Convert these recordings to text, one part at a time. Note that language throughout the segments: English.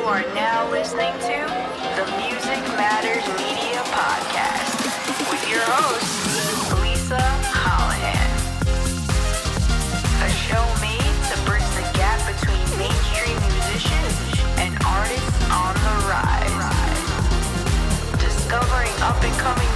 You are now listening to the Music Matters Media Podcast with your host, Lisa Hollihan. A show made to bridge the gap between mainstream musicians and artists on the rise. Discovering up and coming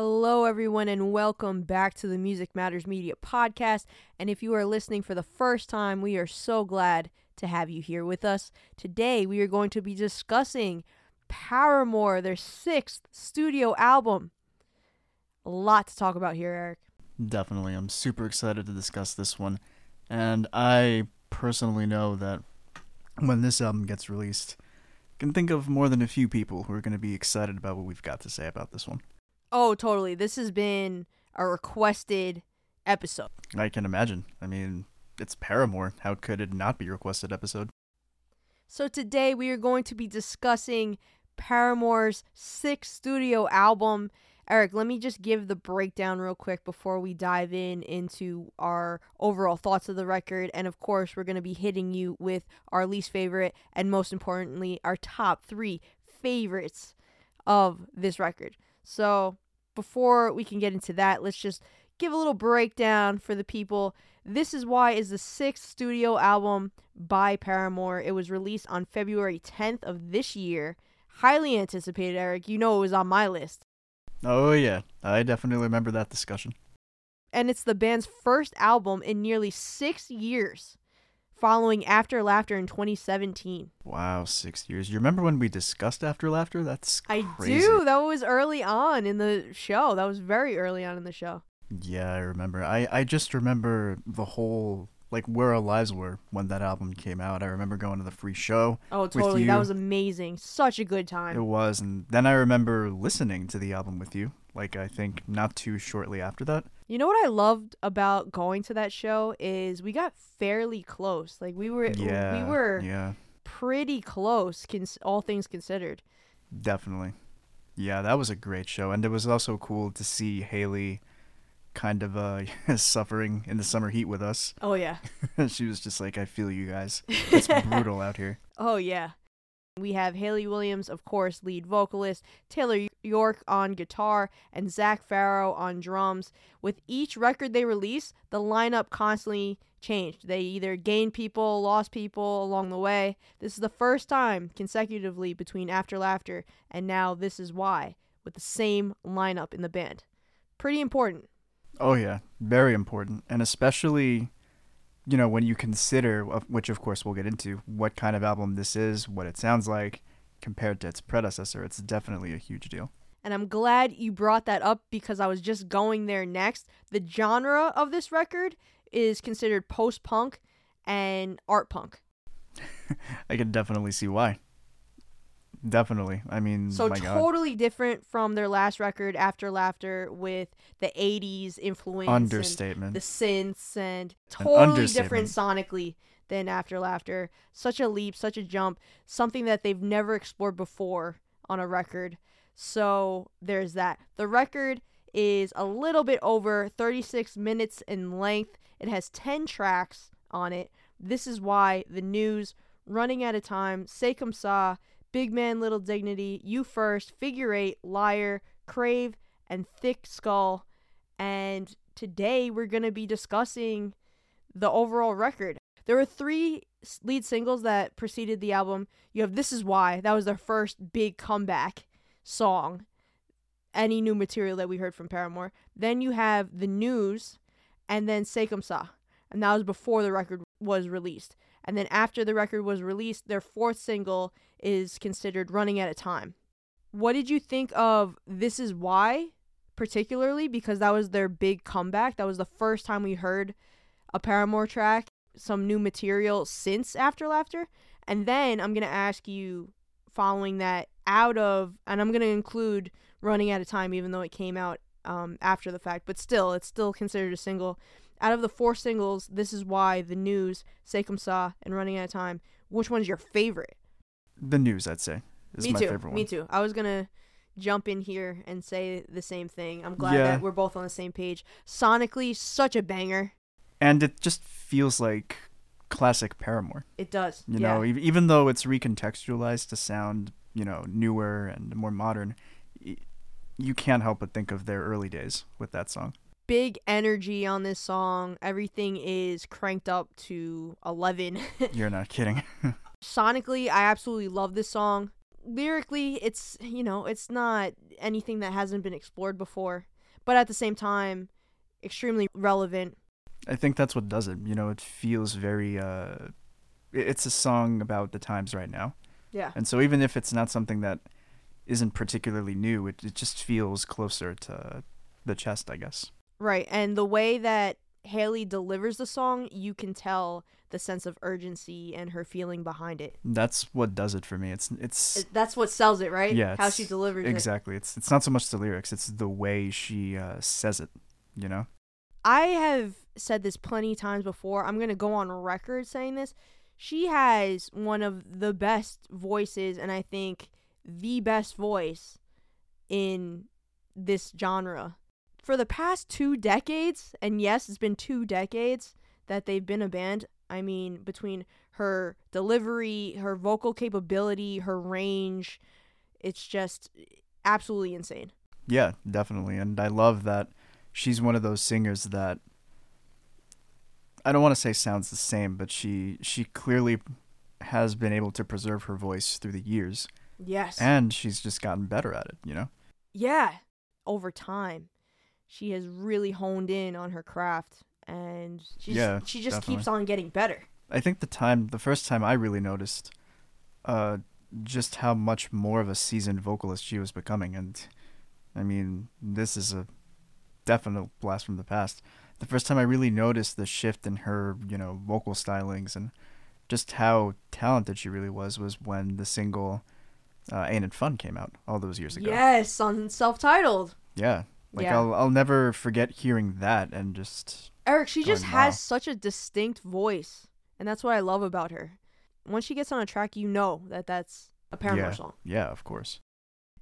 Hello, everyone, and welcome back to the Music Matters Media podcast. And if you are listening for the first time, we are so glad to have you here with us. Today, we are going to be discussing Paramore, their sixth studio album. A lot to talk about here, Eric. Definitely. I'm super excited to discuss this one. And I personally know that when this album gets released, I can think of more than a few people who are going to be excited about what we've got to say about this one. Oh, totally. This has been a requested episode. I can imagine. I mean, it's Paramore. How could it not be a requested episode? So today we are going to be discussing Paramore's sixth studio album. Eric, let me just give the breakdown real quick before we dive in into our overall thoughts of the record. And of course, we're going to be hitting you with our least favorite and most importantly, our top three favorites of this record. So before we can get into that, let's just give a little breakdown for the people. This is why is the sixth studio album by Paramore. It was released on February 10th of this year. Highly anticipated, Eric. You know it was on my list. Oh, yeah. I definitely remember that discussion. And it's the band's first album in nearly six years, following After Laughter in 2017. Wow, six years. You remember when we discussed After Laughter? That's I do. That was early on in the show. That was very early on in the show. Yeah, I remember. I, I just remember the whole like where our lives were when that album came out. I remember going to the free show. Oh, totally. That was amazing. Such a good time. It was, and then I remember listening to the album with you. Like I think not too shortly after that. You know what I loved about going to that show is we got fairly close. Like we were Yeah, we were Yeah, pretty close, cons- all things considered. definitely. Yeah, that was a great show, and it was also cool to see Hayley, kind of uh suffering in the summer heat with us. Oh yeah. she was just like, "I feel you guys. It's brutal out here." Oh yeah. We have Hayley Williams, of course, lead vocalist, Taylor York on guitar, and Zac Farro on drums. With each record they release, the lineup constantly changed. They either gained people, lost people along the way. This is the first time consecutively between After Laughter and now This Is Why, with the same lineup in the band. Pretty important. Oh yeah, very important, and especially, you know, when you consider, which of course we'll get into, what kind of album this is, what it sounds like, compared to its predecessor. It's definitely a huge deal. And I'm glad you brought that up because I was just going there next. The genre of this record is considered post punk and art punk. I can definitely see why. Definitely. I mean, So my God. totally different from their last record, After Laughter, with the 80s influence. Understatement. the synths and An totally different sonically than After Laughter. Such a leap, such a jump, something that they've never explored before on a record. So there's that. The record is a little bit over 36 minutes in length. It has 10 tracks on it. This is why the news, running out of time, C'est Comme Ça, Big Man Little Dignity, You First, Figure Eight, Liar, Crave, and Thick Skull. And today we're going to be discussing the overall record. There were three lead singles that preceded the album. You have This Is Why, that was their first big comeback song. Any new material that we heard from Paramore. Then you have The News, and then Comme And that was before the record was released. And then after the record was released, their fourth single is considered Running Out of Time. What did you think of This Is Why, particularly? Because that was their big comeback. That was the first time we heard a Paramore track some new material since After Laughter, and then I'm gonna ask you following that out of, and I'm gonna include Running Out of Time, even though it came out um, after the fact, but still, it's still considered a single. Out of the four singles, this is why the news, comme and Running Out of Time. Which one's your favorite? The news, I'd say, is me my too. favorite one. Me too. I was gonna jump in here and say the same thing. I'm glad Yeah. that we're both on the same page. Sonically, such a banger. And it just feels like classic Paramore. It does. You yeah. know, ev- even though it's recontextualized to sound, you know, newer and more modern, y- you can't help but think of their early days with that song. Big energy on this song. Everything is cranked up to 11. You're not kidding. Sonically, I absolutely love this song. Lyrically, it's, you know, it's not anything that hasn't been explored before, but at the same time, extremely relevant. I think that's what does it. You know, it feels very. Uh, it's a song about the times right now, Yeah. and so even if it's not something that isn't particularly new, it it just feels closer to the chest, I guess. Right, and the way that Hayley delivers the song, you can tell the sense of urgency and her feeling behind it. That's what does it for me. It's it's That's what sells it, right? yeah, How she delivers it. exactly. It's it's not so much the lyrics; it's the way she uh, says it. You know. I have said this plenty of times before. I'm going to go on record saying this. She has one of the best voices, and I think the best voice in this genre. For the past two decades, and yes, it's been two decades that they've been a band. I mean, between her delivery, her vocal capability, her range, it's just absolutely insane. Yeah, definitely. And I love that she's one of those singers that I don't want to say sounds the same, but she she clearly has been able to preserve her voice through the years Yes. and she's just gotten better at it, you know. yeah, over time, she has really honed in on her craft, and she's, Yeah, she just definitely. keeps on getting better. I think the time the first time I really noticed uh just how much more of a seasoned vocalist she was becoming and I mean, this is a definite blast from the past. The first time I really noticed the shift in her, you know, vocal stylings and just how talented she really was was when the single uh, "Ain't It Fun" came out all those years ago. Yes, on self-titled. Yeah, like Yeah. I'll I'll never forget hearing that and just Eric, she just has wow. such a distinct voice, and that's what I love about her. Once she gets on a track, you know that that's a Paramore yeah, song. yeah, of course.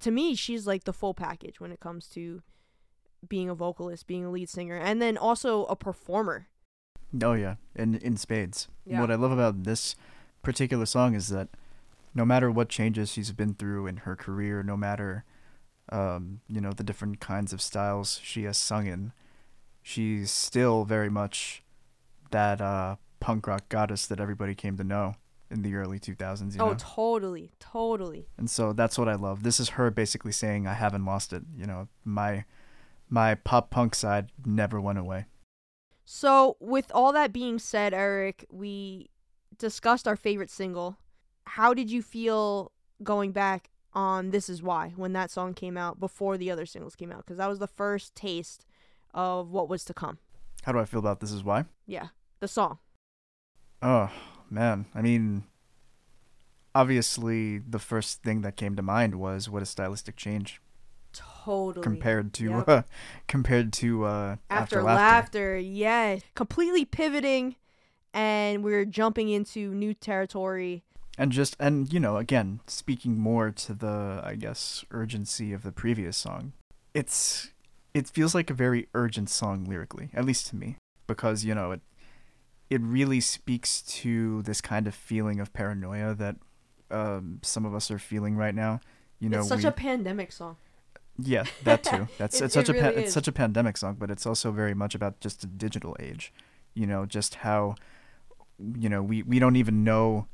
To me, she's like the full package when it comes to being a vocalist, being a lead singer, and then also a performer. Oh yeah, in in spades. Yeah. What I love about this particular song is that no matter what changes she's been through in her career, no matter um, you know, the different kinds of styles she has sung in, she's still very much that uh punk rock goddess that everybody came to know in the early 2000s, you oh, know. totally, totally. and so that's what I love. This is her basically saying I haven't lost it, you know. My my pop punk side never went away. So, with all that being said, Eric, we discussed our favorite single. How did you feel going back on This Is Why when that song came out before the other singles came out? Because that was the first taste of what was to come. How do I feel about this is why? Yeah, the song. Oh man, I mean, obviously the first thing that came to mind was what a stylistic change Totally. compared to Yep. uh, compared to uh, After, after, laughter. yeah. Completely pivoting, and we're jumping into new territory. And just and you know again speaking more to the I guess urgency of the previous song. It's it feels like a very urgent song lyrically, at least to me, because you know it it really speaks to this kind of feeling of paranoia that um, some of us are feeling right now. You know, it's such we, a pandemic song. Yeah, that too. That's It- it's such it a pa- it's such a pandemic song, but it's also very much about just the digital age. You know, just how you know we we don't even know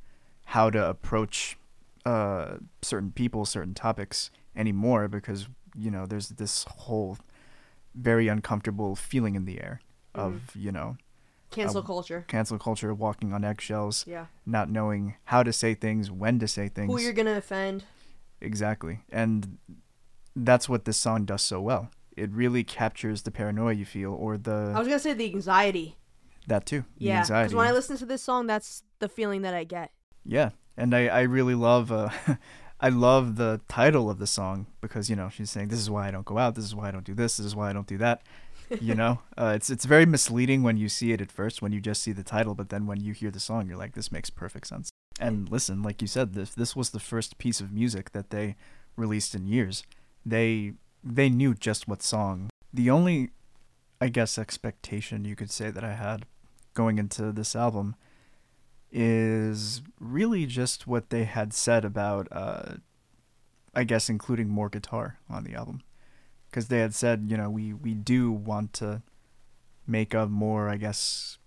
how to approach uh certain people, certain topics anymore because you know there's this whole very uncomfortable feeling in the air of Mm-hmm. you know Cancel Um, culture. cancel culture, walking on eggshells, Yeah. not knowing how to say things, when to say things. Who you're gonna offend. Exactly. And that's what this song does so well. It really captures the paranoia you feel or the I was gonna say the anxiety. That too. Yeah, because when I listen to this song, that's the feeling that I get. Yeah, and I I really love uh I love the title of the song because you know she's saying this is why I don't go out, this is why I don't do this, this is why I don't do that. You know, uh, it's it's very misleading when you see it at first when you just see the title, but then when you hear the song, you're like, this makes perfect sense. And listen, like you said, this this was the first piece of music that they released in years. They they knew just what song. The only, I guess, expectation you could say that I had going into this album is really just what they had said about, uh, I guess, including more guitar on the album. Because they had said, you know, we, we do want to make a more, I guess,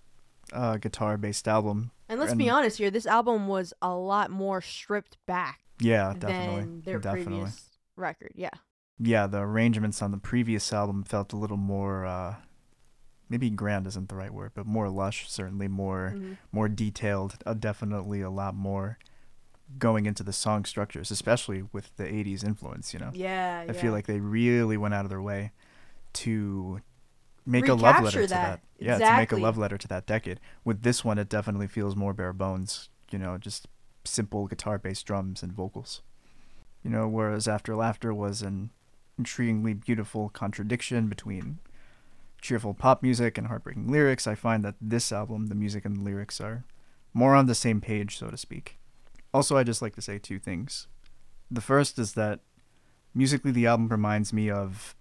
uh, guitar based album. And let's be honest here, this album was a lot more stripped back Yeah, definitely. than their definitely. previous record. Yeah. Yeah, the arrangements on the previous album felt a little more, uh, maybe grand isn't the right word, but more lush, certainly more. Mhm. more detailed, uh, definitely a lot more going into the song structures, especially with the 80s influence, you know. Yeah, I yeah. feel like they really went out of their way to make a love Recapture letter to that. that. Yeah, to make a love letter to that decade. With this one it definitely feels more bare bones, you know, just simple guitar-based drums and vocals. You know, whereas After Laughter was an intriguingly beautiful contradiction between cheerful pop music and heartbreaking lyrics, I find that this album, the music and the lyrics are more on the same page, so to speak. Also, I just like to say two things. The first is that musically, the album reminds me of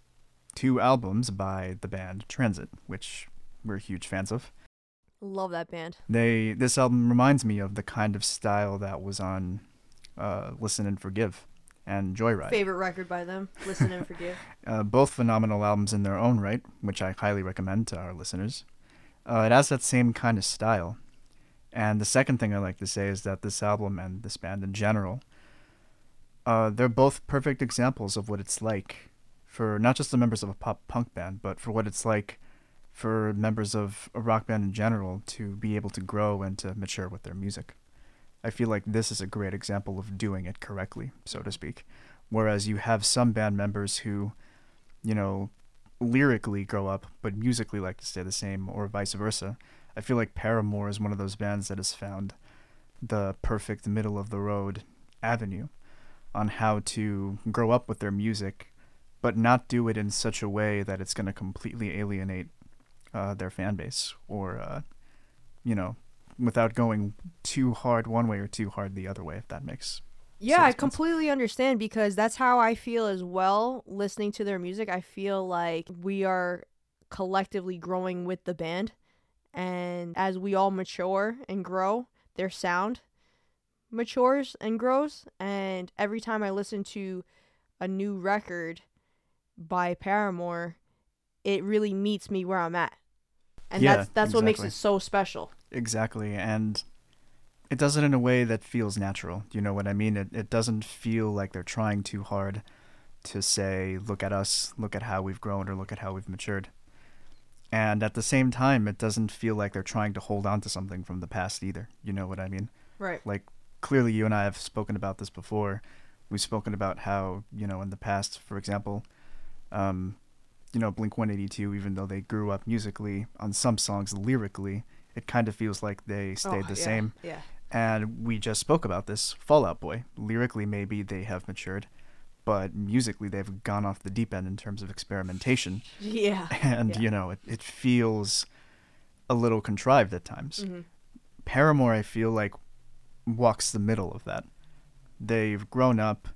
two albums by the band Transit, which we're huge fans of. Love that band. They this album reminds me of the kind of style that was on uh, Listen and Forgive and Joyride. Favorite record by them. Listen and forgive. Uh, both phenomenal albums in their own right, which I highly recommend to our listeners. Uh, it has that same kind of style. And the second thing I like to say is that this album and this band in general, uh, they're both perfect examples of what it's like for not just the members of a pop punk band, but for what it's like for members of a rock band in general to be able to grow and to mature with their music. I feel like this is a great example of doing it correctly, so to speak. Whereas you have some band members who, you know, lyrically grow up, but musically like to stay the same, or vice versa. I feel like Paramore is one of those bands that has found the perfect middle of the road avenue on how to grow up with their music, but not do it in such a way that it's going to completely alienate uh, their fan base or, uh, you know, without going too hard one way or too hard the other way, if that makes Yeah, I completely understand because that's how I feel as well listening to their music. I feel like we are collectively growing with the band and as we all mature and grow, their sound matures and grows and every time I listen to a new record by Paramore, it really meets me where I'm at. And Yeah, that's that's what makes it so special. Exactly, and it does it in a way that feels natural. You know what I mean? It it doesn't feel like they're trying too hard to say, "Look at us, look at how we've grown, or look at how we've matured." And at the same time, it doesn't feel like they're trying to hold on to something from the past either. You know what I mean? Right. Like clearly, you and I have spoken about this before. We've spoken about how you know in the past, for example, um, you know Blink One Eighty Two, even though they grew up musically on some songs lyrically, it kind of feels like they stayed Oh, the yeah, same. Yeah. And we just spoke about this. Fall Out Boy, lyrically maybe they have matured, but musically they've gone off the deep end in terms of experimentation. Yeah. And Yeah. you know it, it feels a little contrived at times. Mhm. Paramore, I feel like, walks the middle of that. They've grown up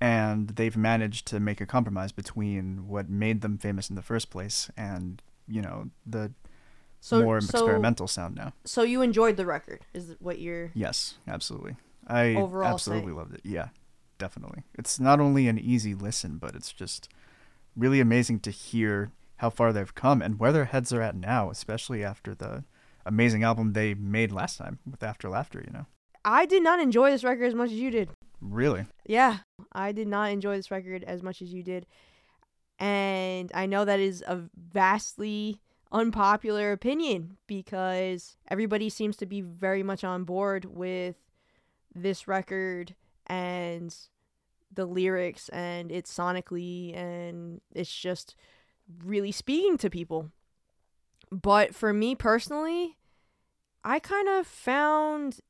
and they've managed to make a compromise between what made them famous in the first place and, you know, the So more so, experimental sound now. So you enjoyed the record, is what you're. Yes, absolutely. I Overall absolutely saying. loved it. Yeah, definitely. It's not only an easy listen, but it's just really amazing to hear how far they've come and where their heads are at now, especially after the amazing album they made last time with After Laughter, you know. I did not enjoy this record as much as you did. Really? Yeah, I did not enjoy this record as much as you did. And I know that is a vastly unpopular opinion because everybody seems to be very much on board with this record and the lyrics and it's sonically and it's just really speaking to people. But for me personally, I kind of found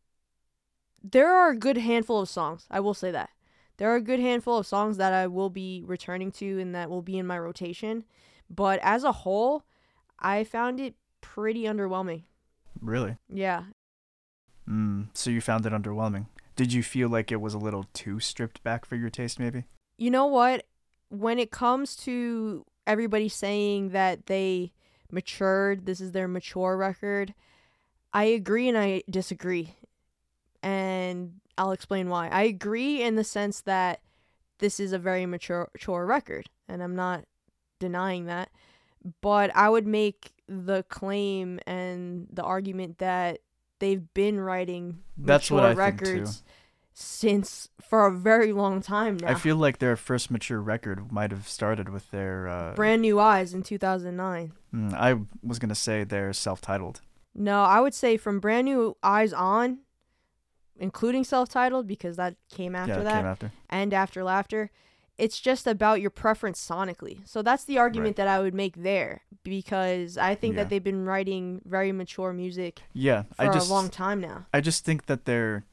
there are a good handful of songs. I will say that. There are a good handful of songs that I will be returning to and that will be in my rotation. But as a whole, I found it pretty underwhelming. Really? Yeah. Mm, so you found it underwhelming. Did you feel like it was a little too stripped back for your taste, maybe? You know what? When it comes to everybody saying that they matured, this is their mature record, I agree and I disagree. And I'll explain why. I agree in the sense that this is a very mature, mature record, and I'm not denying that. But I would make the claim and the argument that they've been writing That's mature what I records since for a very long time now. I feel like their first mature record might have started with their. Uh, Brand New Eyes in 2009. mm, I was gonna say they're self-titled. No, I would say from Brand New Eyes on, including self-titled because that came after yeah, that, came after. and After Laughter. It's just about your preference sonically. So that's the argument that I would make there because I think Yeah. that they've been writing very mature music Yeah, for I just a long time now. I just think that they're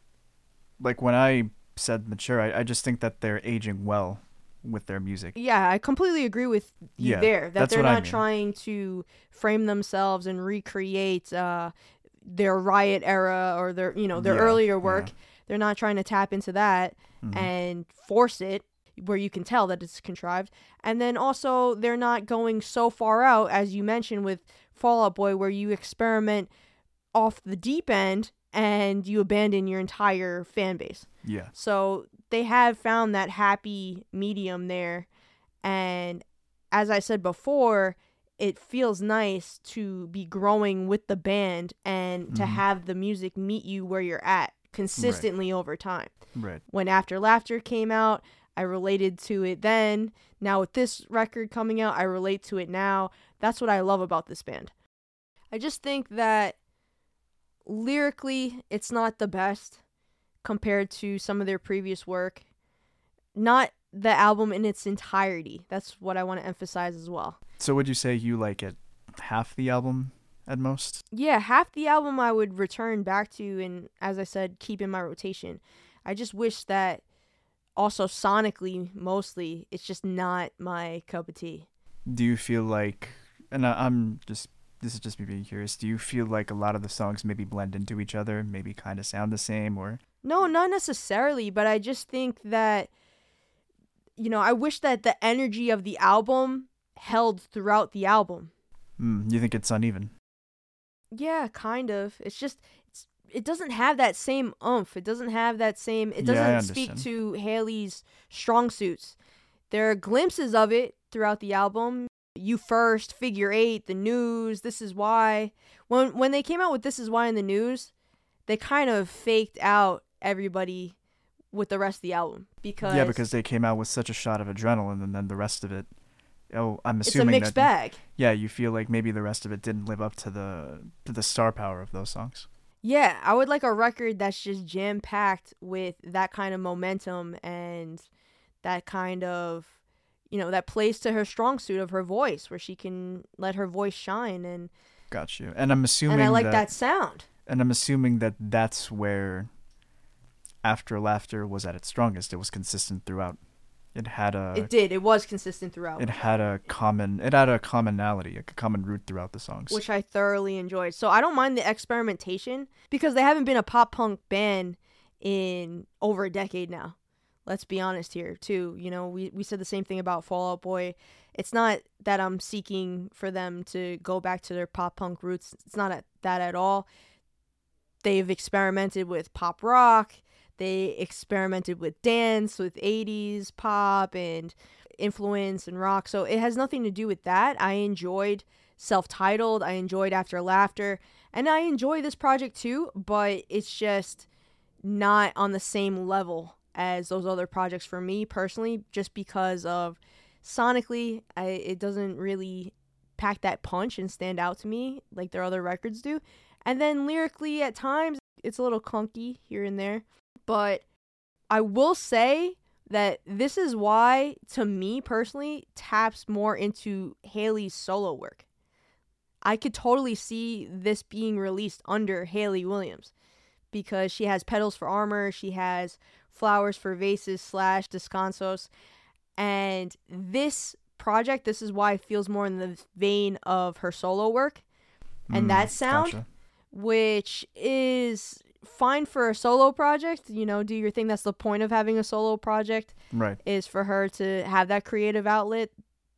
like when I said mature, I, I just think that they're aging well with their music. Yeah, I completely agree with you Yeah, there. That they're what I not mean. trying to frame themselves and recreate uh, their riot era or their you know their Yeah, earlier yeah. work. They're not trying to tap into that Mhm. and force it where you can tell that it's contrived. And then also they're not going so far out as you mentioned with Fall Out Boy where you experiment off the deep end and you abandon your entire fan base. Yeah, So they have found that happy medium there. And as I said before, it feels nice to be growing with the band and to Mhm. have the music meet you where you're at consistently over time. right. When After Laughter came out, I related to it then. Now with this record coming out, I relate to it now. That's what I love about this band. I just think that lyrically, it's not the best compared to some of their previous work. Not the album in its entirety. That's what I want to emphasize as well. So would you say you like it half the album at most? Yeah, half the album I would return back to and as I said, keep in my rotation. I just wish that also sonically mostly it's just not my cup of tea. Do you feel like, and I, I'm just this is just me being curious. Do you feel like a lot of the songs maybe blend into each other, maybe kind of sound the same, or No, not necessarily, but I just think that you know, I wish that the energy of the album held throughout the album. mm, you think it's uneven? Yeah, kind of. It's just it doesn't have that same oomph. It doesn't have that same it doesn't speak to Hayley's strong suits. There are glimpses of it throughout the album. You first, figure eight, the news, this is why. When when they came out with This Is Why in the news, they kind of faked out everybody with the rest of the album because yeah, because they came out with such a shot of adrenaline, and then the rest of it. Oh, I'm assuming it's a mixed that bag. yeah, you feel like maybe the rest of it didn't live up to the to the star power of those songs. Yeah, I would like a record that's just jam packed with that kind of momentum and that kind of, you know, that plays to her strong suit of her voice, where she can let her voice shine, and Got you. And I'm assuming and I like that, that sound. and I'm assuming that that's where After Laughter was at its strongest. It was consistent throughout. It had a it did. It was consistent throughout, it had a common it had a commonality, a common root throughout the songs. which I thoroughly enjoyed. So I don't mind the experimentation because they haven't been a pop punk band in over a decade now. Let's be honest here too. You know, we we said the same thing about Fall Out Boy. It's not that I'm seeking for them to go back to their pop punk roots. It's not at, that at all. They've experimented with pop rock. They experimented with dance, with 80s pop and influence and rock. So it has nothing to do with that. I enjoyed self titled, I enjoyed After Laughter, and I enjoy this project too, but it's just not on the same level as those other projects for me personally, just because of sonically, I, it doesn't really pack that punch and stand out to me like their other records do. And then lyrically, at times, it's a little clunky here and there. But I will say that this is why, to me personally, taps more into Hayley's solo work. I could totally see this being released under Hayley Williams because she has petals for armor, she has flowers for vases slash descansos, and this project, this is why it feels more in the vein of her solo work, and Mm, that sound, gotcha. which is fine for a solo project. You know, do your thing. That's the point of having a solo project Right. is for her to have that creative outlet,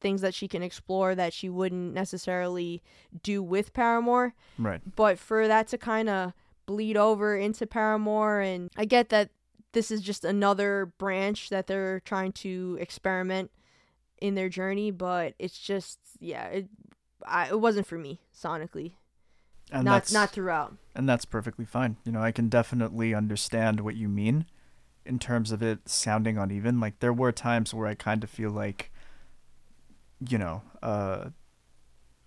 things that she can explore that she wouldn't necessarily do with Paramore. Right. But for that to kind of bleed over into Paramore, and I get that this is just another branch that they're trying to experiment in their journey, but it's just yeah, it I, it wasn't for me sonically, And not that's not throughout. and that's perfectly fine. You know, I can definitely understand what you mean in terms of it sounding uneven. Like there were times where I kind of feel like you know, uh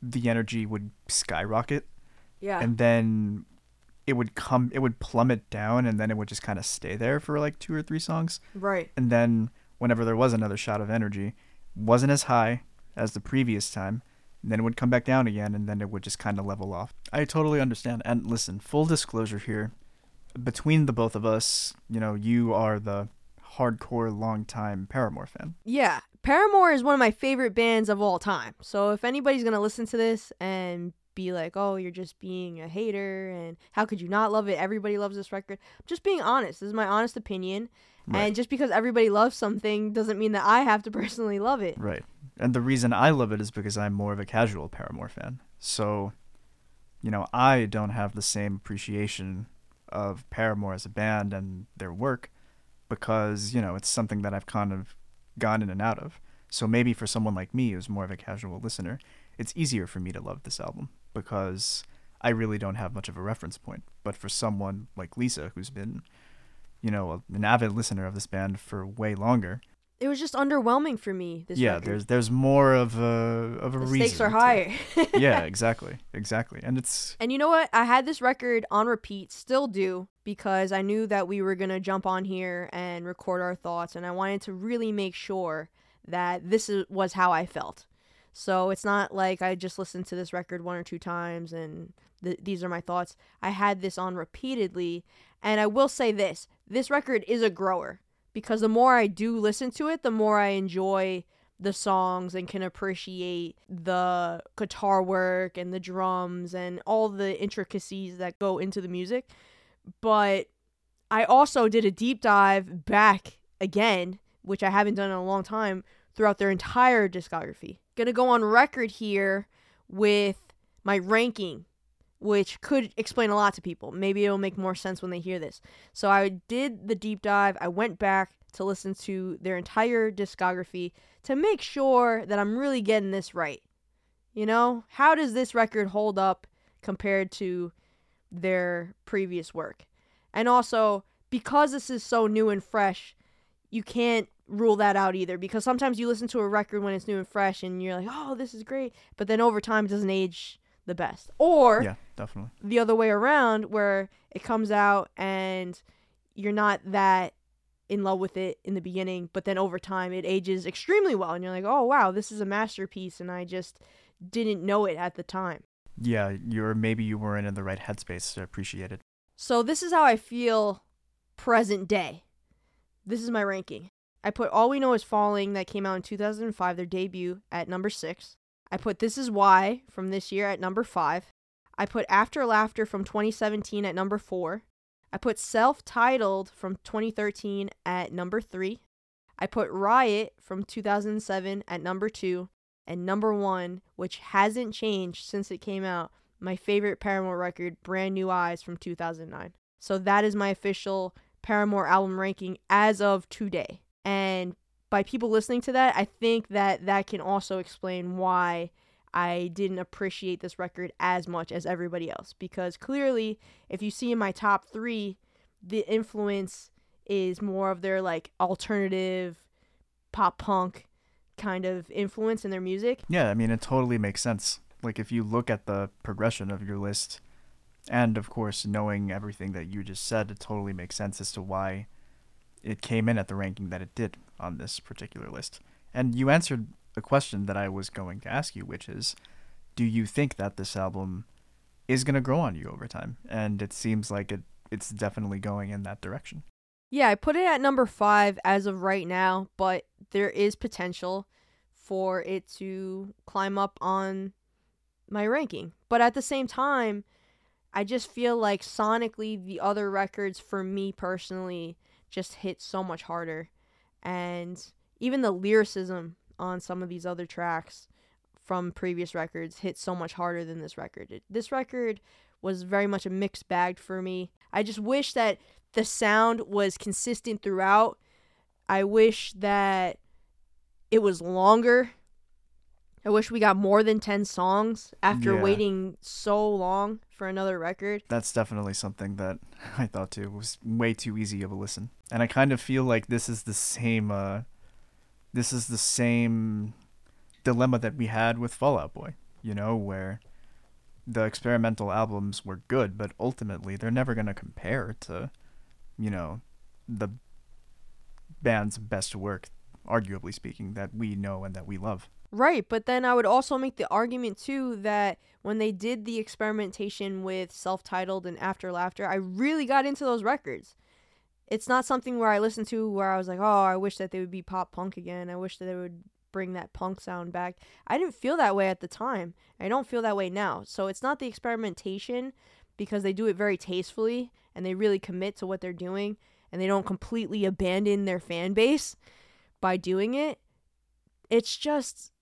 the energy would skyrocket Yeah, and then it would come it would plummet down and then it would just kind of stay there for like two or three songs right. and then whenever there was another shot of energy wasn't as high as the previous time then it would come back down again and then it would just kind of level off i totally understand and listen full disclosure here between the both of us you know you are the hardcore long time paramore fan Yeah, Paramore is one of my favorite bands of all time. So if anybody's gonna listen to this and be like, "Oh, you're just being a hater," and how could you not love it? Everybody loves this record. I'm just being honest. This is my honest opinion. Right. And just because everybody loves something doesn't mean that I have to personally love it. right and the reason i love it is because i'm more of a casual paramore fan. So you know i don't have the same appreciation of paramore as a band and their work because you know it's something that i've kind of gone in and out of. So maybe for someone like me who's more of a casual listener it's easier for me to love this album because i really don't have much of a reference point. But for someone like lisa who's been you know an avid listener of this band for way longer It was just underwhelming for me. This yeah record. there's there's more of a of a the reason stakes are higher. yeah exactly exactly and it's And you know what? I had this record on repeat, still do, because I knew that we were going to jump on here and record our thoughts, and I wanted to really make sure that this is, was how I felt. So it's not like I just listened to this record one or two times and th- these are my thoughts. I had this on repeatedly, and I will say this this record is a grower because the more I do listen to it, the more I enjoy the songs and can appreciate the guitar work and the drums and all the intricacies that go into the music. But I also did a deep dive back again, which I haven't done in a long time, throughout their entire discography. Gonna go on record here with my ranking, which could explain a lot to people. Maybe it'll make more sense when they hear this. So I did the deep dive. I went back to listen to their entire discography to make sure that I'm really getting this right. You know, how does this record hold up compared to their previous work? And also, because this is so new and fresh, you can't rule that out either because sometimes you listen to a record when it's new and fresh and you're like, "Oh, this is great," but then over time it doesn't age the best. Or yeah definitely the other way around where it comes out and you're not that in love with it in the beginning, but then over time it ages extremely well and you're like, "Oh, wow, this is a masterpiece and I just didn't know it at the time." yeah you're maybe you weren't in the right headspace to appreciate it So this is how I feel present day. This is my ranking. I put All We Know Is Falling that came out in 2005, their debut, at number 6. I put This Is Why from this year at number 5. I put After Laughter from 2017 at number 4. I put Self Titled from 2013 at number 3. I put Riot from 2007 at number 2. And number 1, which hasn't changed since it came out, my favorite Paramore record, Brand New Eyes from 2009. So that is my official Paramore album ranking as of today. And by people listening to that, I think that that can also explain why I didn't appreciate this record as much as everybody else. Because clearly, if you see in my top three, the influence is more of their like alternative pop punk kind of influence in their music. yeah i mean it totally makes sense like if you look at the progression of your list and of course knowing everything that you just said it totally makes sense as to why it came in at the ranking that it did on this particular list and you answered a question that i was going to ask you which is do you think that this album is going to grow on you over time? And it seems like it it's definitely going in that direction. Yeah, I put it at number five as of right now, but there is potential for it to climb up on my ranking. But at the same time, I just feel like sonically the other records for me personally just hit so much harder. And even the lyricism on some of these other tracks from previous records hit so much harder than this record. It, this record was very much a mixed bag for me. I just wish that the sound was consistent throughout. I wish that it was longer. I wish we got more than 10 songs after Yeah. waiting so long for another record. That's definitely something that I thought too was way too easy of a listen. And I kind of feel like this is the same uh this is the same dilemma that we had with Fall Out Boy, you know, where the experimental albums were good, but ultimately they're never going to compare to, you know, the band's best work, arguably speaking, that we know and that we love. Right, but then I would also make the argument too that when they did the experimentation with self-titled and After Laughter, I really got into those records. It's not something where I listened to where I was like, "Oh, I wish that they would be pop punk again. I wish that they would bring that punk sound back." I didn't feel that way at the time. I don't feel that way now. So it's not the experimentation because they do it very tastefully and they really commit to what they're doing and they don't completely abandon their fan base by doing it. It's just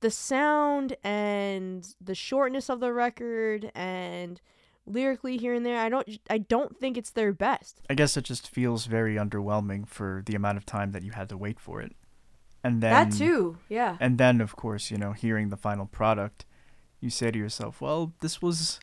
the sound and the shortness of the record and lyrically here and there I don't I don't think it's their best. I guess it just feels very underwhelming for the amount of time that you had to wait for it. And then that too. Yeah. And then, of course, you know, hearing the final product, you say to yourself, well, this was.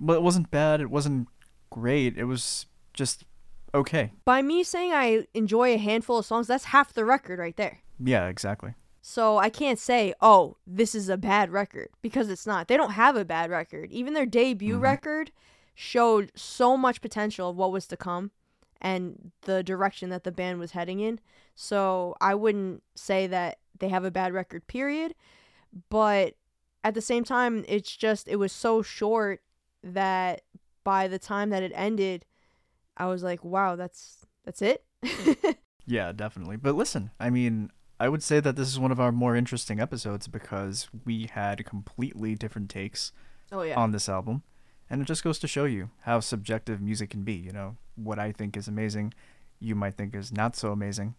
Well, it wasn't bad. It wasn't great. It was just okay. By me saying I enjoy a handful of songs, that's half the record right there. Yeah, exactly. So I can't say, "Oh, this is a bad record" because it's not. They don't have a bad record. Even their debut Mhm. record showed so much potential of what was to come and the direction that the band was heading in. So I wouldn't say that they have a bad record period, but at the same time, it's just it was so short that by the time that it ended, I was like, "Wow, that's that's it." Yeah, definitely. But listen, I mean, I would say that this is one of our more interesting episodes because we had completely different takes oh yeah. on this album. And it just goes to show you how subjective music can be. You know, what I think is amazing, you might think is not so amazing.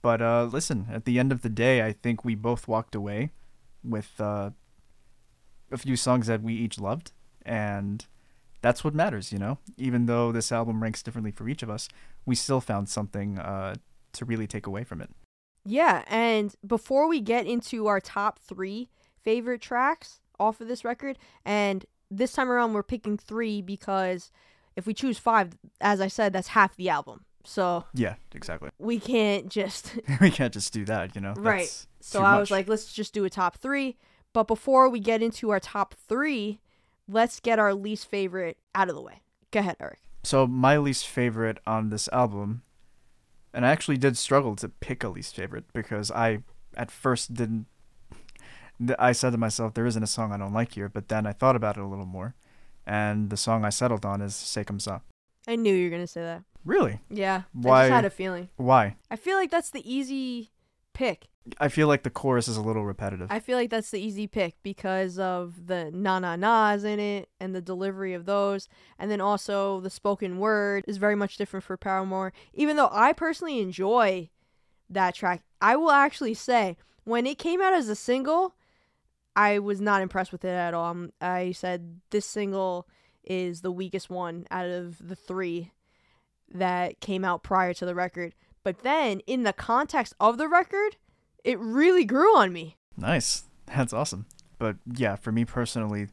But uh, listen, at the end of the day, I think we both walked away with uh, a few songs that we each loved. And that's what matters, you know? Even though this album ranks differently for each of us, we still found something uh, to really take away from it. Yeah, and before we get into our top three favorite tracks off of this record, and this time around we're picking three because if we choose five, as I said, that's half the album. So Yeah, exactly. we can't just. we can't just do that, you know? Right. That's So I was much. like, let's just do a top three. But before we get into our top three, let's get our least favorite out of the way. Go ahead, Eric. So my least favorite on this album, and I actually did struggle to pick a least favorite because I at first didn't. I said to myself, there isn't a song I don't like here, but then I thought about it a little more, and the song I settled on is "C'est comme ça." I knew you were going to say that. Really? Yeah. I Why- just had a feeling. Why? I feel like that's the easy pick. I feel like the chorus is a little repetitive. I feel like that's the easy pick because of the na na na's in it and the delivery of those. And then also the spoken word is very much different for Paramore. Even though I personally enjoy that track, I will actually say when it came out as a single, I was not impressed with it at all. Um, I said this single is the weakest one out of the three that came out prior to the record. But then in the context of the record, it really grew on me. Nice. That's awesome. But yeah, for me personally,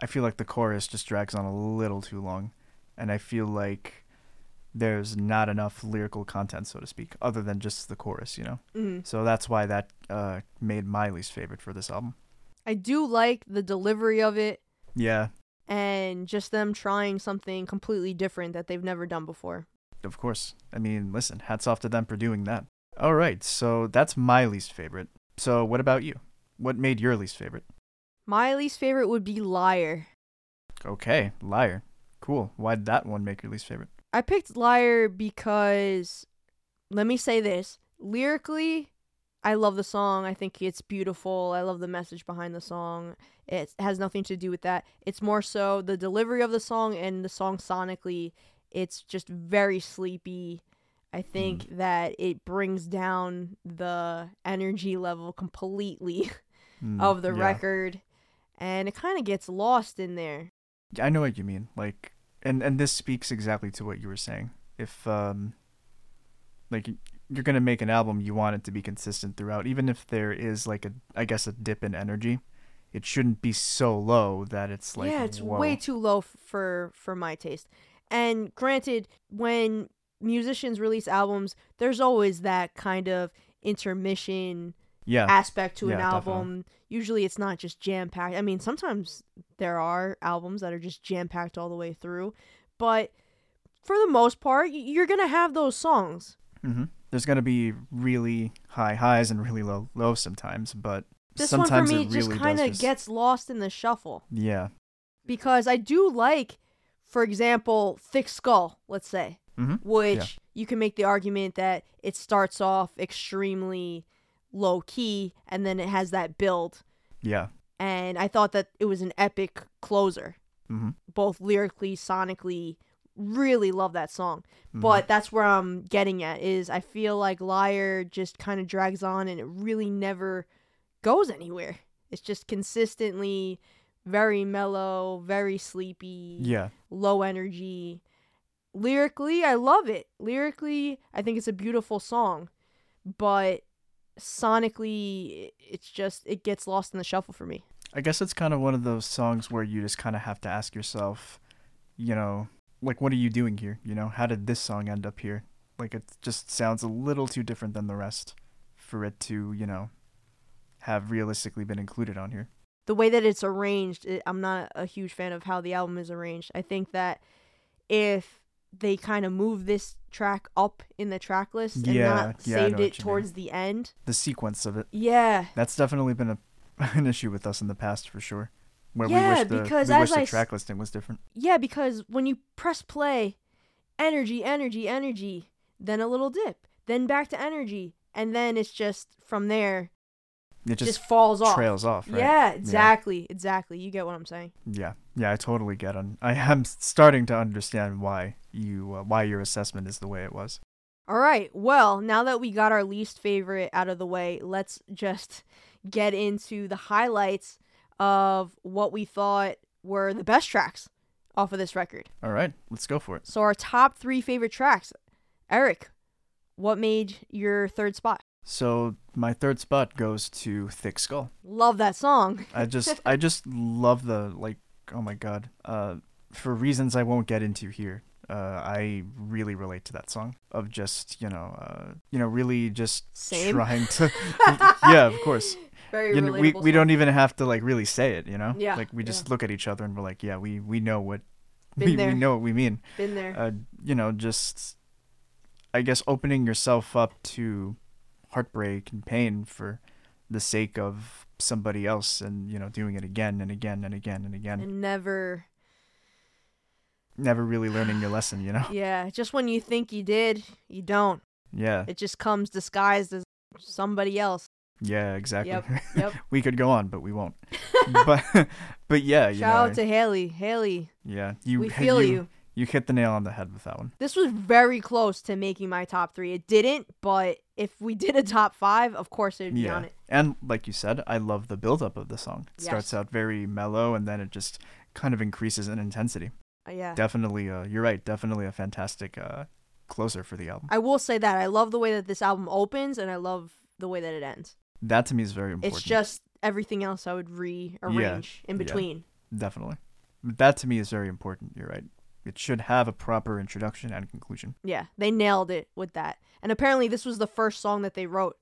I feel like the chorus just drags on a little too long. And I feel like there's not enough lyrical content, so to speak, other than just the chorus, you know? Mm. So that's why that uh, made my least favorite for this album. I do like the delivery of it Yeah, and just them trying something completely different that they've never done before. Of course. I mean, listen, hats off to them for doing that. All right, so that's my least favorite. So what about you? What made your least favorite? My least favorite would be Liar. Okay, Liar. Cool. Why'd that one make your least favorite? I picked Liar because, let me say this lyrically, I love the song. I think it's beautiful. I love the message behind the song. It has nothing to do with that. It's more so the delivery of the song and the song sonically. It's just very sleepy. I think that it brings down the energy level completely Mm, of the yeah. record and it kind of gets lost in there. I know what you mean. Like, and and this speaks exactly to what you were saying. If um, like you're gonna make an album, you want it to be consistent throughout, even if there is like a, I guess, a dip in energy. It shouldn't be so low that it's like yeah, it's whoa. way too low f- for for my taste. And granted, when musicians release albums, there's always that kind of intermission yeah aspect to an yeah, definitely. album. Usually it's not just jam packed. I mean, sometimes there are albums that are just jam packed all the way through, but for the most part, you're going to have those songs. hmm There's gonna be really high highs and really low lows sometimes, but This sometimes one for me it really just kind of just- gets lost in the shuffle yeah. because I do like for example, Thick Skull, let's say. hmm which you can make the argument that it starts off extremely low key and then it has that build. Yeah. And I thought that it was an epic closer, hmm both lyrically, sonically. Really love that song. Mm-hmm. But that's where I'm getting at is I feel like Liar just kind of drags on and it really never goes anywhere. It's just consistently very mellow, very sleepy yeah. low energy. Lyrically, I love it. Lyrically, I think it's a beautiful song, but sonically, it's just it gets lost in the shuffle for me. I guess it's kind of one of those songs where you just kind of have to ask yourself, you know, like, what are you doing here? You know, how did this song end up here? Like, it just sounds a little too different than the rest for it to, you know, have realistically been included on here. The way that it's arranged, it, I'm not a huge fan of how the album is arranged. I think that if they kind of move this track up in the track list and Yeah, not yeah, saved it you mean. towards the end, The sequence of it, yeah, that's definitely been a, an issue with us in the past for sure. Where Yeah, we wish the, because we as wish the I s- track listing was different. Yeah, because when you press play, energy, energy, energy, then a little dip, then back to energy, and then it's just from there It just, just, falls off. trails off, right? Yeah, exactly, exactly. You get what I'm saying. Yeah, yeah, I totally get on. I am starting to understand why you uh, why your assessment is the way it was. All right. Well, now that we got our least favorite out of the way, let's just get into the highlights of what we thought were the best tracks off of this record. All right, let's go for it. So our top 3 favorite tracks. Eric, what made your third spot? So my third spot goes to Thick Skull. Love that song. I just I just love the like oh my god. Uh for reasons I won't get into here. Uh I really relate to that song of just, you know, uh you know, really just Same. trying to Yeah, of course. Very You know, we relatable we don't even have to like really say it, you know? Yeah, Like we just yeah. look at each other and we're like, yeah, we we know what we, we know what we mean. Been there. uh, you know, just I guess opening yourself up to heartbreak and pain for the sake of somebody else and you know doing it again and again and again and again. And never never really learning your lesson you know? Yeah just when you think you did you don't. Yeah. It just comes disguised as somebody else. Yeah exactly. Yep, yep. we could go on but we won't. But but yeah you shout know out to Hayley. Hayley yeah you we feel you. you hit the nail on the head with that one. This was very close to making my top three. It didn't but if we did a top five of course it'd be yeah. on it. And like you said i love the buildup of the song. It starts out very mellow and then it just kind of increases in intensity. Uh, yeah. Definitely uh you're right definitely a fantastic uh closer for the album. I will say that i love the way that this album opens and i love the way that it ends. That to me is very important. it's just everything else i would rearrange in yeah. between. Definitely. That to me is very important you're right it should have a proper introduction and conclusion yeah they nailed it with that and apparently this was the first song that they wrote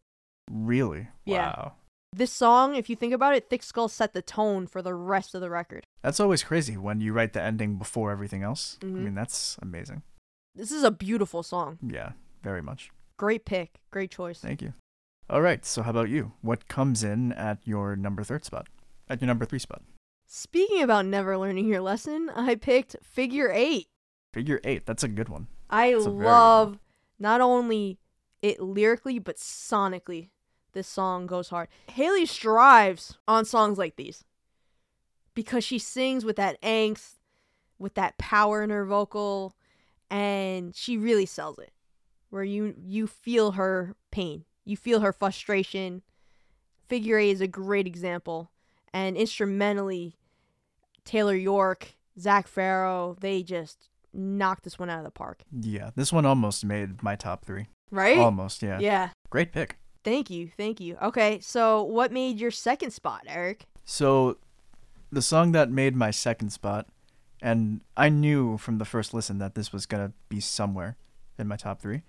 really Yeah. wow this song, if you think about it, Thick Skull set the tone for the rest of the record. that's always crazy when you write the ending before everything else Mhm. i mean that's amazing This is a beautiful song. yeah very much Great pick. Great choice. thank you all right so how about you what comes in at your number third spot at your number three spot. Speaking about never learning your lesson, I picked Figure Eight. Figure eight. That's a good one. I It's a very love not only it lyrically but sonically. This song goes hard. Hayley strives on songs like these because she sings with that angst, with that power in her vocal, and she really sells it. Where you you feel her pain, you feel her frustration. Figure Eight is a great example, and instrumentally, Taylor York, Zac Farro, they just knocked this one out of the park. Yeah, this one almost made my top three. Right? Almost, yeah. Yeah. Great pick. Thank you. Thank you. Okay, so what made your second spot, Eric? So, the song that made my second spot, and I knew from the first listen that this was gonna be somewhere in my top three,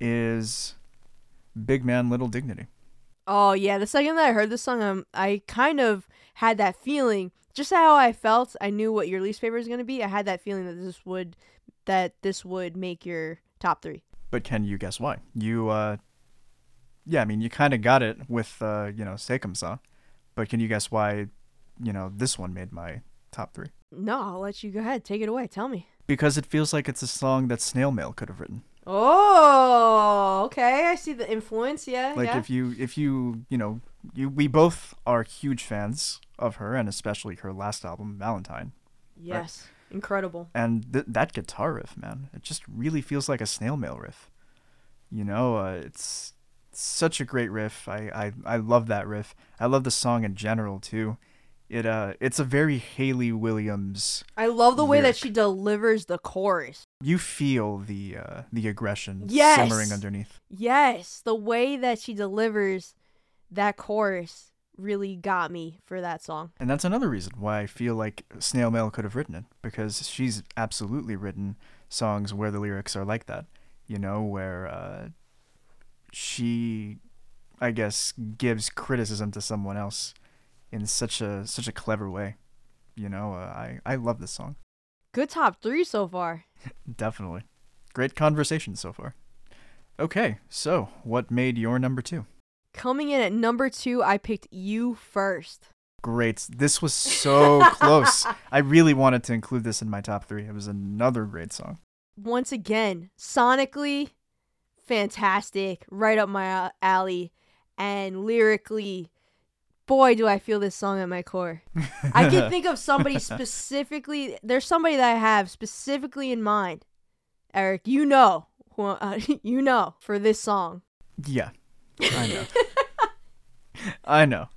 is "Big Man, Little Dignity." Oh yeah, the second that I heard this song, um, I kind of had that feeling, just how I felt. I knew what your least favorite was gonna be. I had that feeling that this would, that this would make your top three. But can you guess why? You, uh, yeah, I mean, you kind of got it with, uh, you know, C'est Comme Ça, but can you guess why, you know, this one made my top three? No, I'll let you go ahead. Take it away. Tell me. Because it feels like it's a song that Snail Mail could have written. Oh, okay. I see the influence. Yeah, Like yeah. if you, if you, you know, you, we both are huge fans of her, and especially her last album, Valentine. yes, incredible. and th- that guitar riff, man, it just really feels like a snail mail riff. You know, uh, it's such a great riff. I, I I love that riff. I love the song in general too. It uh, it's a very Hayley Williams. I love the way that she delivers the chorus. You feel the uh, the aggression Yes! simmering underneath. Yes, the way that she delivers that chorus really got me for that song. And that's another reason why I feel like Snail Mail could have written it because she's absolutely written songs where the lyrics are like that. You know, where uh, she, I guess, gives criticism to someone else in such a such a clever way. You know, uh, I I love this song. Good top three so far. Definitely, great conversation so far. Okay, so what made your number two? Coming in at number two, I picked you first. Great. This was so close. I really wanted to include this in my top three. It was another great song. Once again, sonically, fantastic, right up my alley, and lyrically, boy, do I feel this song at my core. I can think of somebody specifically. There's somebody that I have specifically in mind. Eric, you know, who, uh, you know, for this song. Yeah, I know. I know.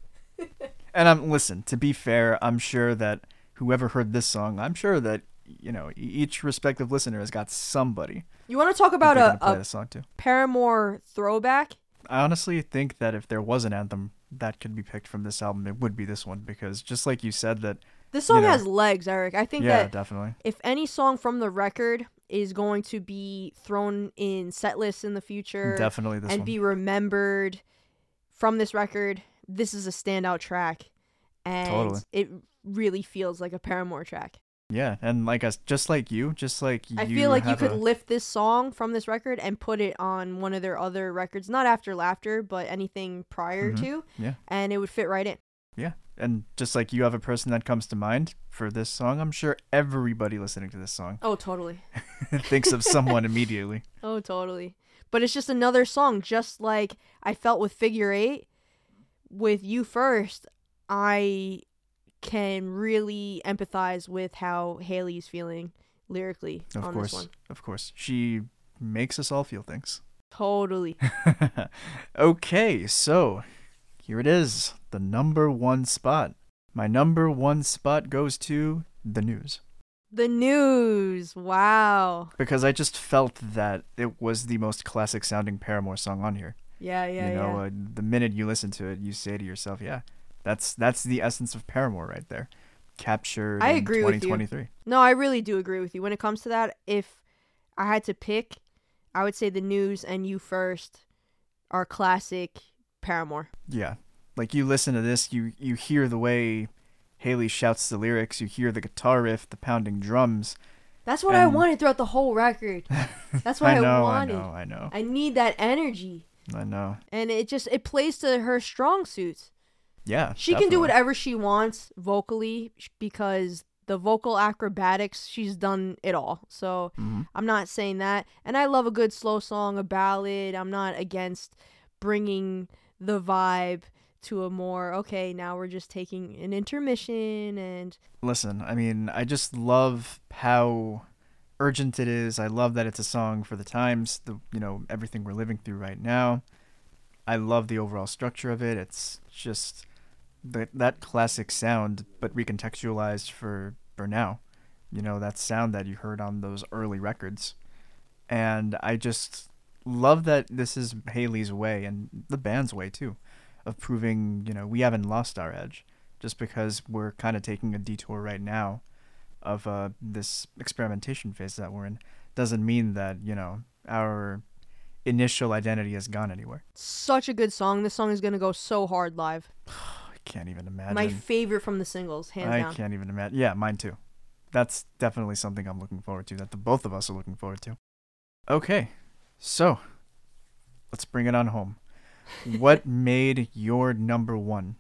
And I'm listen. To be fair, I'm sure that whoever heard this song, I'm sure that you know each respective listener has got somebody You want to talk about a, a song to. Paramore throwback? I honestly think that if there was an anthem that could be picked from this album, it would be this one because just like you said that, This song know. has legs, Eric. I think yeah, that definitely. if any song from the record is going to be thrown in set lists in the future Definitely this and one. be remembered from this record, this is a standout track. And Totally. it really feels like a Paramore track. Yeah, and like us, just like you, just like I you feel like you have could a- lift this song from this record and put it on one of their other records, not after Laughter, but anything prior Mhm. to, yeah, and it would fit right in. yeah, and just like you have a person that comes to mind for this song, I'm sure everybody listening to this song Oh, totally. thinks of someone immediately. Oh, totally. But it's just another song, just like I felt with Figure Eight. With You First, I can really empathize with how Hayley's feeling lyrically Of on course, this one. of course, she makes us all feel things. Totally. okay, so here it is, the number one spot. My number one spot goes to the news the news. Wow. because I just felt that it was the most classic sounding Paramore song on here. Yeah, yeah, you know, yeah. uh, the minute you listen to it, you say to yourself, "Yeah, that's that's the essence of Paramore right there, captured I in agree with you. 2023." No, I really do agree with you. When it comes to that, if I had to pick, I would say the news and You First are classic Paramore. Yeah, like you listen to this, you you hear the way Hayley shouts the lyrics, you hear the guitar riff, the pounding drums. That's what I wanted throughout the whole record. That's what I, I wanted. I know, I know, I need that energy. I know. and it just it plays to her strong suits Yeah. She can do whatever she wants vocally because the vocal acrobatics, she's done it all. So Mhm. I'm not saying that. And I love a good slow song, a ballad. I'm not against bringing the vibe to a more, okay, now we're just taking an intermission and Listen, I mean, I just love how urgent it is. I love that it's a song for the times, the you know, everything we're living through right now. I love the overall structure of it. It's just that that classic sound but recontextualized for for now. You know, that sound that you heard on those early records. And I just love that this is Hayley's way and the band's way too of proving, you know, we haven't lost our edge just because we're kind of taking a detour right now of uh, this experimentation phase that we're in doesn't mean that you know our initial identity has gone anywhere such a good song. This song is going to go so hard live. i can't even imagine My favorite from the singles, hands i down. can't even imagine yeah mine too that's definitely something i'm looking forward to that the both of us are looking forward to okay so let's bring it on home what made your number one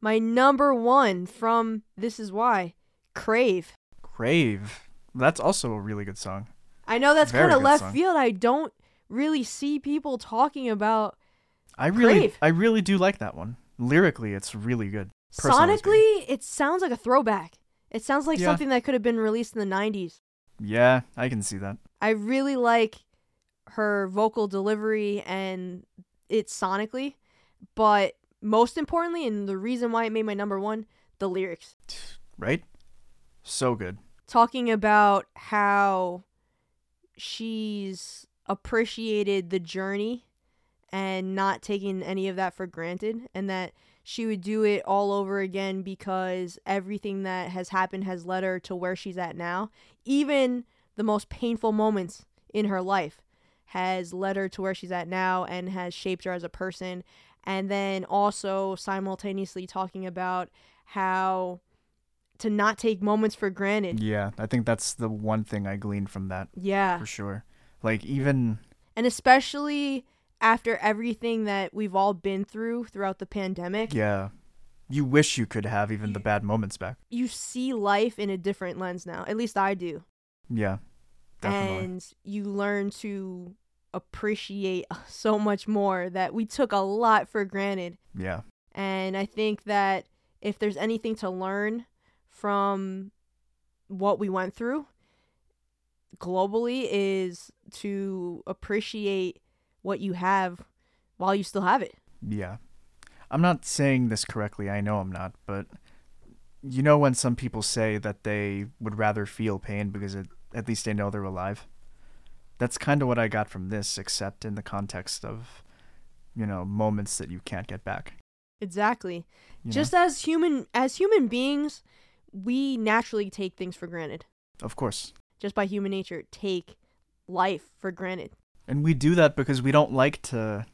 My number one from This Is Why, Crave. crave that's also a really good song I know that's kind of left song. field. I don't really see people talking about i really Crave. i really do like that one lyrically it's really good Personally speaking. sonically. It sounds like a throwback. It sounds like Yeah. something that could have been released in the '90s. yeah i can see that I really like her vocal delivery and it sonically, but most importantly, and the reason why it made my number one, the lyrics. right? So good. talking about how she's appreciated the journey and not taking any of that for granted and that she would do it all over again because everything that has happened has led her to where she's at now. Even the most painful moments in her life has led her to where she's at now and has shaped her as a person. And then also simultaneously talking about how to not take moments for granted. Yeah, I think that's the one thing I gleaned from that yeah. for sure. Like even and especially after everything that we've all been through throughout the pandemic yeah, you wish you could have even the bad moments back. you see life in a different lens now. At least i do. Yeah, definitely. and you learn to appreciate so much more that we took a lot for granted. Yeah, and i think that if there's anything to learn from what we went through globally is to appreciate what you have while you still have it yeah. I'm not saying this correctly. I know I'm not, but you know when some people say that they would rather feel pain because it, at least they know they're alive. That's kind of what I got from this, except in the context of, you know, moments that you can't get back. exactly you know? just as human as human beings we naturally take things for granted of course. just by human nature take life for granted And we do that because we don't like to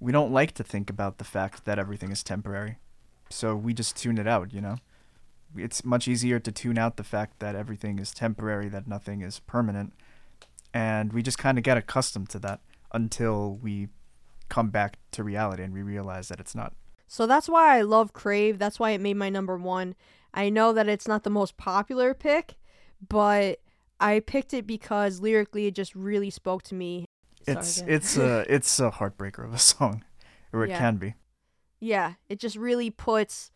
we don't like to think about the fact that everything is temporary. So we just tune it out, you know? It's much easier to tune out the fact that everything is temporary, that nothing is permanent. And we just kind of get accustomed to that until we come back to reality and we realize that it's not. so that's why i love crave that's why it made my number one i know that it's not the most popular pick but i picked it because lyrically it just really spoke to me It's it's a it's a heartbreaker of a song, or it Yeah. can be. yeah it just really puts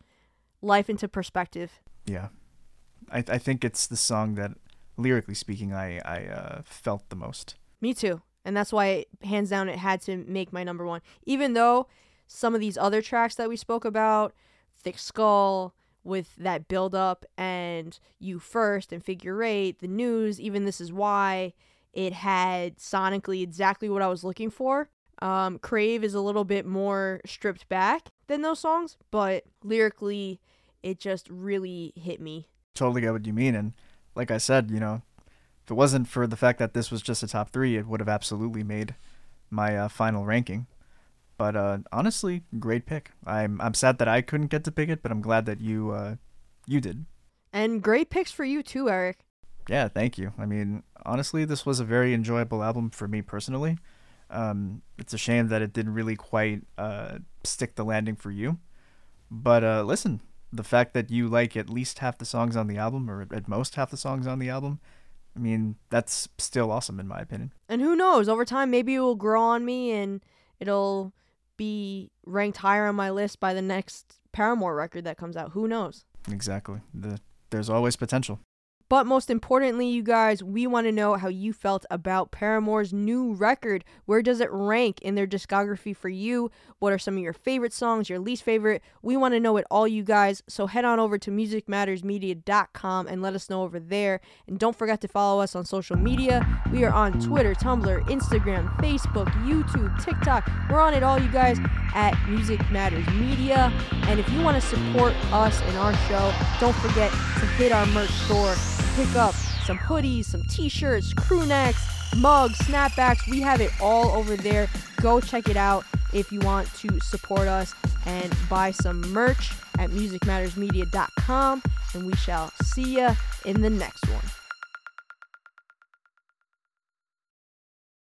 life into perspective Yeah, I I think it's the song that, lyrically speaking, I I uh, felt the most. Me too. And that's why, hands down, it had to make my number one. Even though some of these other tracks that we spoke about, Thick Skull, with that build up, and You First, and Figure Eight, The News, even This Is Why, it had sonically exactly what I was looking for. Um, Crave is a little bit more stripped back than those songs, but lyrically, it just really hit me. Totally get what you mean, and like I said, you know, if it wasn't for the fact that this was just a top three, it would have absolutely made my uh, final ranking. But uh, honestly, great pick. I'm I'm sad that I couldn't get to pick it, but I'm glad that you uh, you did. And great picks for you too, Eric. Yeah, thank you. I mean, honestly, this was a very enjoyable album for me personally. Um, it's a shame that it didn't really quite uh, stick the landing for you, But uh, listen, the fact that you like at least half the songs on the album, or at most half the songs on the album, I mean, that's still awesome in my opinion. And who knows, over time, maybe it will grow on me and it'll be ranked higher on my list by the next Paramore record that comes out. Who knows? Exactly. The, there's always potential. But most importantly, you guys, we want to know how you felt about Paramore's new record. Where does it rank in their discography for you? What are some of your favorite songs, your least favorite? We want to know it all, you guys. So head on over to musicmattersmedia.com and let us know over there. And don't forget to follow us on social media. We are on Twitter, Tumblr, Instagram, Facebook, YouTube, TikTok. We're on it all, you guys, at Music Matters Media. And if you want to support us and our show, don't forget to hit our merch store pick up some hoodies, some t-shirts, crew necks, mugs, snapbacks. We have it all over there. Go check it out if you want to support us and buy some merch at musicmattersmedia.com and we shall see you in the next one.